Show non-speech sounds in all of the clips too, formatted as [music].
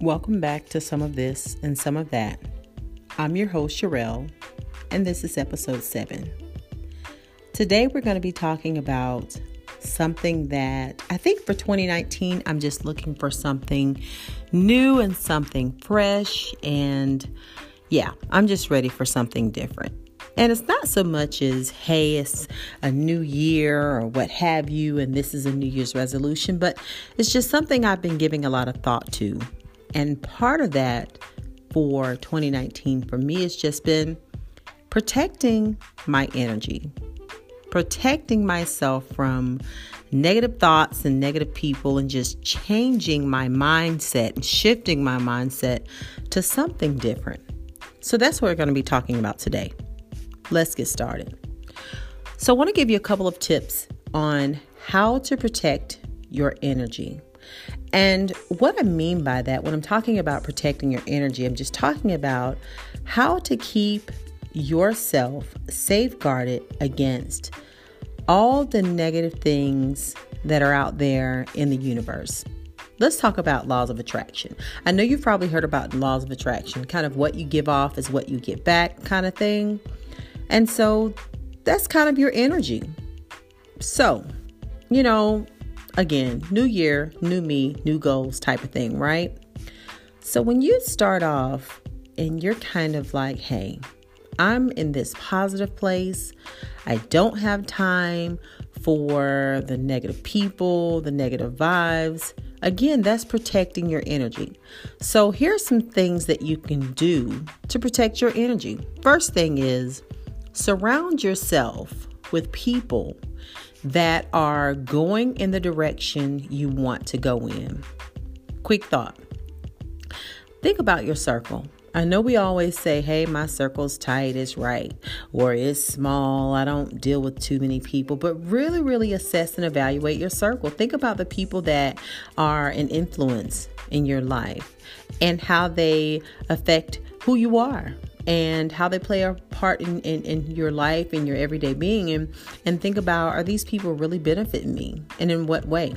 Welcome back to some of this and some of that. I'm your host, Sherelle, and this is episode 7. Today, we're going to be talking about something that I think for 2019, I'm just looking for something new and something fresh. And yeah, I'm just ready for something different. And it's not so much as, hey, it's a new year or what have you, and this is a New Year's resolution, but it's just something I've been giving a lot of thought to. And part of that for 2019 for me has just been protecting my energy, protecting myself from negative thoughts and negative people, and just changing my mindset and shifting my mindset to something different. So that's what we're going to be talking about today. Let's get started. So, I want to give you a couple of tips on how to protect your energy. And what I mean by that, when I'm talking about protecting your energy, I'm just talking about how to keep yourself safeguarded against all the negative things that are out there in the universe. Let's talk about laws of attraction. I know you've probably heard about laws of attraction, kind of what you give off is what you get back, kind of thing. And so that's kind of your energy. So, you know, again, new year, new me, new goals type of thing, right? So when you start off and you're kind of like, hey, I'm in this positive place, I don't have time for the negative people, the negative vibes. Again, that's protecting your energy. So, here's some things that you can do to protect your energy. First thing is surround yourself with people that are going in the direction you want to go in. Quick thought think about your circle. I know we always say, hey, my circle's tight, it's right, or it's small, I don't deal with too many people, but really, really assess and evaluate your circle. Think about the people that are an influence in your life and how they affect who you are and how they play a part in, in, in, your life and your everyday being and and think about are these people really benefiting me and in what way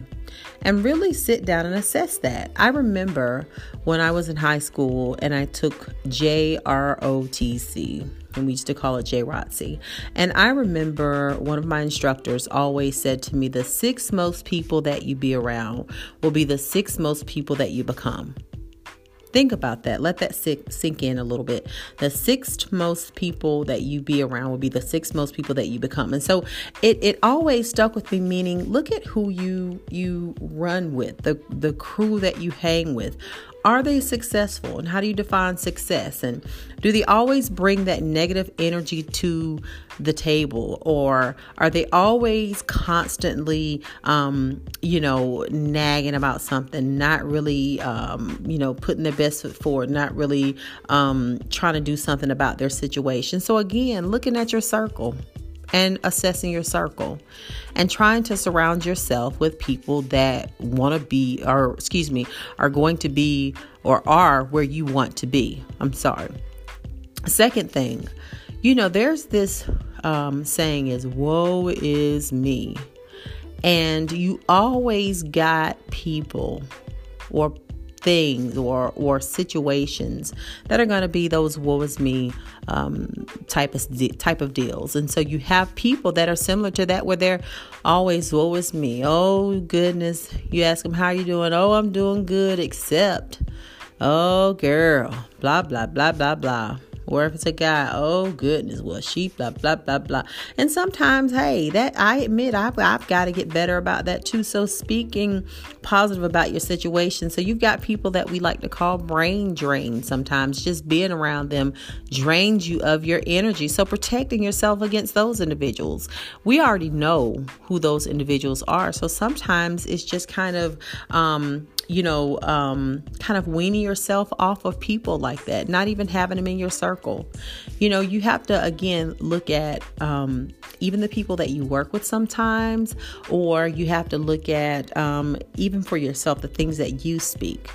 and really sit down and assess that i remember when i was in high school and i took jrotc and we used to call it JROTC. And I remember one of my instructors always said to me, the six most people that you be around will be the six most people that you become. Think about that. Let that sink in a little bit. The sixth most people that you be around will be the sixth most people that you become. And so it, it always stuck with me, meaning look at who you you run with, the the crew that you hang with. Are they successful? And how do you define success? And do they always bring that negative energy to the table? Or are they always constantly, um, you know, nagging about something, not really, um, you know, putting their best foot forward, not really um, trying to do something about their situation? So, again, looking at your circle and assessing your circle and trying to surround yourself with people that want to be or excuse me are going to be or are where you want to be. I'm sorry. Second thing you know there's this um, saying is woe is me. And you always got people or things or or situations that are going to be those woe is me um, type of type of deals. And so you have people that are similar to that where they're always woe is me. Oh goodness, you ask them how you doing. Oh, I'm doing good, except oh girl, blah blah blah blah blah or if it's a guy, oh goodness, well she blah blah blah blah. And sometimes, hey, that I admit I've, I've got to get better about that too. So speaking positive about your situation. So you've got people that we like to call brain drain. Sometimes just being around them drains you of your energy. So protecting yourself against those individuals. We already know who those individuals are. So sometimes it's just kind of um, you know, um, kind of weaning yourself off of people like that, not even having them in your circle. You know, you have to, again, look at um, even the people that you work with sometimes, or you have to look at, um, even for yourself, the things that you speak.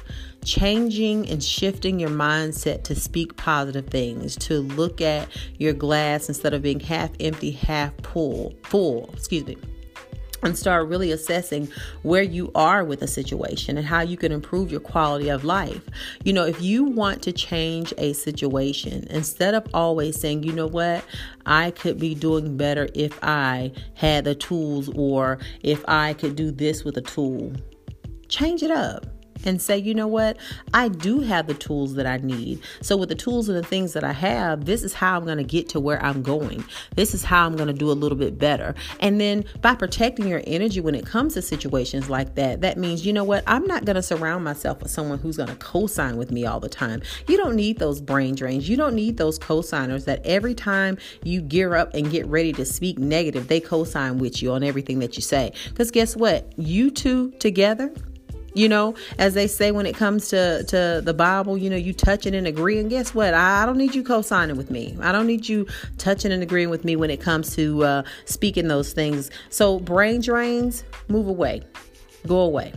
Changing and shifting your mindset to speak positive things, to look at your glass instead of being half empty, half full, full, excuse me and start really assessing where you are with a situation and how you can improve your quality of life. You know, if you want to change a situation, instead of always saying, you know what, I could be doing better if I had the tools or if I could do this with a tool, change it up and say, you know what, I do have the tools that I need. So, with the tools and the things that I have, this is how I'm going to get to where I'm going. This is how I'm going to do a little bit better. And then by protecting your energy when it comes to situations like that, that means, you know what, I'm not going to surround myself with someone who's going to co sign with me all the time. You don't need those brain drains. You don't need those co signers that every time you gear up and get ready to speak negative, they co sign with you on everything that you say. Because guess what? You two together, you know as they say when it comes to to the bible you know you touching and agreeing guess what i, I don't need you co-signing with me i don't need you touching and agreeing with me when it comes to uh, speaking those things so brain drains move away go away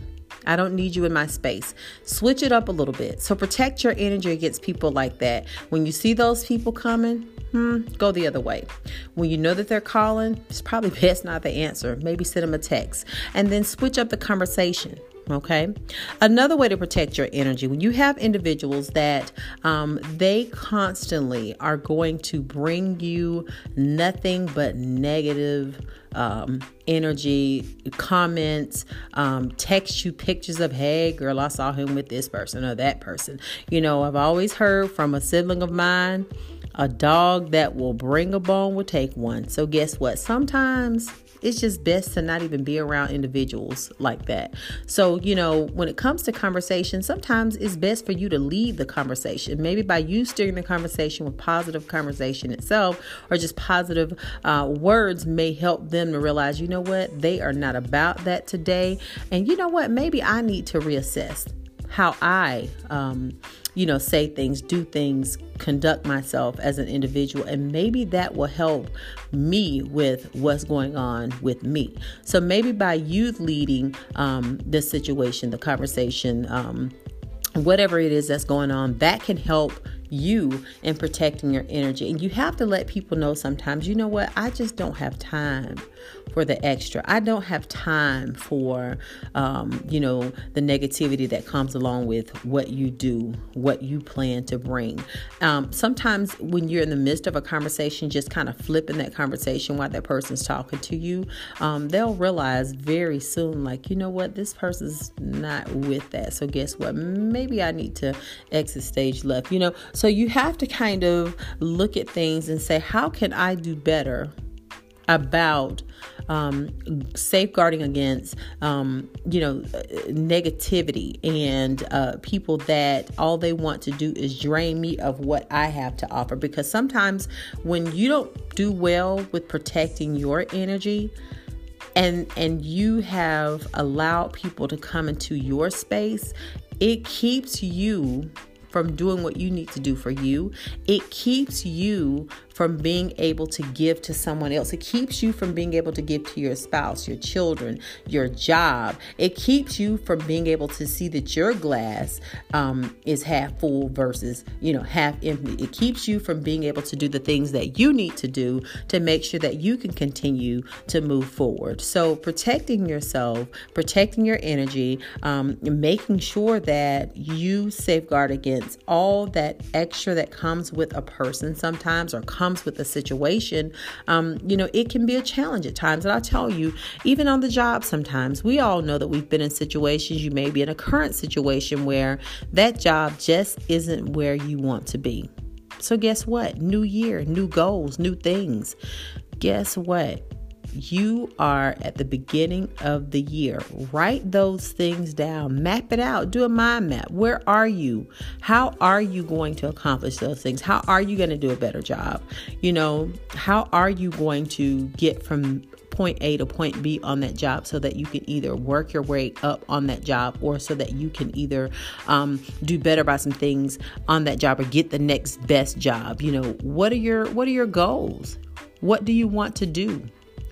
I don't need you in my space. Switch it up a little bit. So protect your energy against people like that. When you see those people coming, hmm, go the other way. When you know that they're calling, it's probably [laughs] best not to answer. Maybe send them a text and then switch up the conversation. Okay. Another way to protect your energy when you have individuals that um, they constantly are going to bring you nothing but negative um, energy, comments, um, text you pictures of, hey, girl, I saw him with this person or that person. You know, I've always heard from a sibling of mine a dog that will bring a bone will take one. So, guess what? Sometimes it's just best to not even be around individuals like that. So, you know, when it comes to conversation, sometimes it's best for you to lead the conversation. Maybe by you steering the conversation with positive conversation itself or just positive uh, words may help them to realize, you know what, they are not about that today. And you know what, maybe I need to reassess how I, um, you know, say things, do things, conduct myself as an individual. And maybe that will help me with what's going on with me. So maybe by you leading um, the situation, the conversation, um, whatever it is that's going on, that can help you in protecting your energy. And you have to let people know sometimes, you know what, I just don't have time for the extra. I don't have time for, um, you know, the negativity that comes along with what you do, what you plan to bring. Um, sometimes when you're in the midst of a conversation, just kind of flipping that conversation while that person's talking to you, um, they'll realize very soon, like, you know what, this person's not with that. So guess what? Maybe I need to exit stage left, you know. So you have to kind of look at things and say, how can I do better about um, safeguarding against, um, you know, negativity and uh, people that all they want to do is drain me of what I have to offer. Because sometimes when you don't do well with protecting your energy, and and you have allowed people to come into your space it keeps you from doing what you need to do for you. It keeps you from being able to give to someone else. It keeps you from being able to give to your spouse, your children, your job. It keeps you from being able to see that your glass um, is half full versus, you know, half empty. It keeps you from being able to do the things that you need to do to make sure that you can continue to move forward. So, protecting yourself, protecting your energy, um, making sure that you safeguard against all that extra that comes with a person sometimes or comes with the situation, um, you know, it can be a challenge at times. And I tell you, even on the job, sometimes we all know that we've been in situations, you may be in a current situation where that job just isn't where you want to be. So, guess what? New year, new goals, new things. Guess what? You are at the beginning of the year. Write those things down, map it out, do a mind map. Where are you? How are you going to accomplish those things? How are you going to do a better job? You know, how are you going to get from point A to point B on that job so that you can either work your way up on that job or so that you can either um, do better by some things on that job or get the next best job. You know, what are your what are your goals? What do you want to do?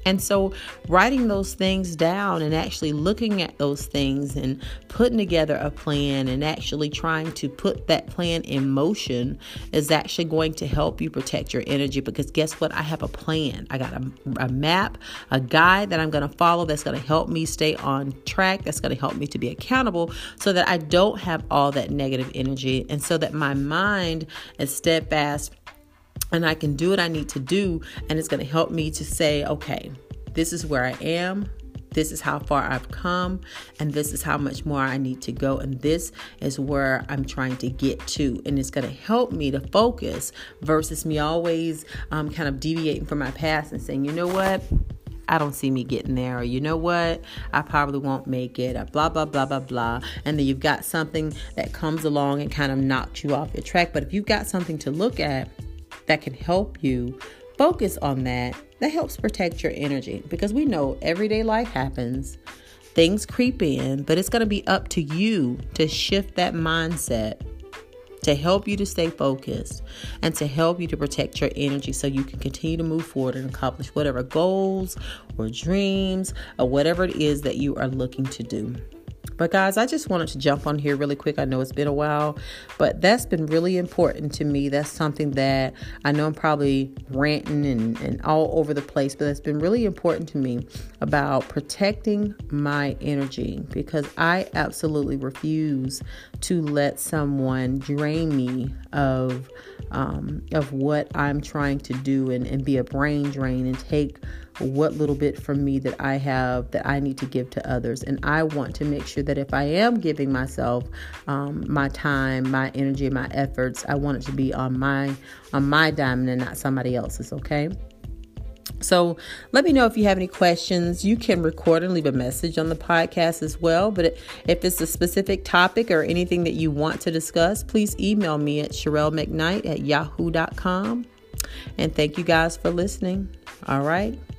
And so, writing those things down and actually looking at those things and putting together a plan and actually trying to put that plan in motion is actually going to help you protect your energy. Because guess what? I have a plan. I got a, a map, a guide that I'm going to follow that's going to help me stay on track, that's going to help me to be accountable so that I don't have all that negative energy and so that my mind is steadfast and I can do what I need to do. And it's going to help me to say, okay, this is where I am. This is how far I've come, and this is how much more I need to go. And this is where I'm trying to get to. And it's going to help me to focus versus me always um, kind of deviating from my past and saying, you know what? I don't see me getting there, or you know what, I probably won't make it, or blah, blah, blah, blah, blah. And then you've got something that comes along and kind of knocks you off your track. But if you've got something to look at, that can help you focus on that, that helps protect your energy because we know everyday life happens. Things creep in, but it's going to be up to you to shift that mindset to help you to stay focused and to help you to protect your energy so you can continue to move forward and accomplish whatever goals or dreams or whatever it is that you are looking to do. But guys, I just wanted to jump on here really quick. I know it's been a while, but that's been really important to me. That's something that I know I'm probably ranting and, and all over the place, but that's been really important to me about protecting my energy because I absolutely refuse to let someone drain me of um, of what I'm trying to do and, and be a brain drain and take what little bit from me that I have that I need to give to others. And I want to make sure that if I am giving myself um, my time, my energy, my efforts, I want it to be on my on my diamond and not somebody else's. Okay. So let me know if you have any questions. You can record and leave a message on the podcast as well. But if it's a specific topic or anything that you want to discuss, please email me at Sherelle McKnight at yahoo.com. And thank you guys for listening. All right.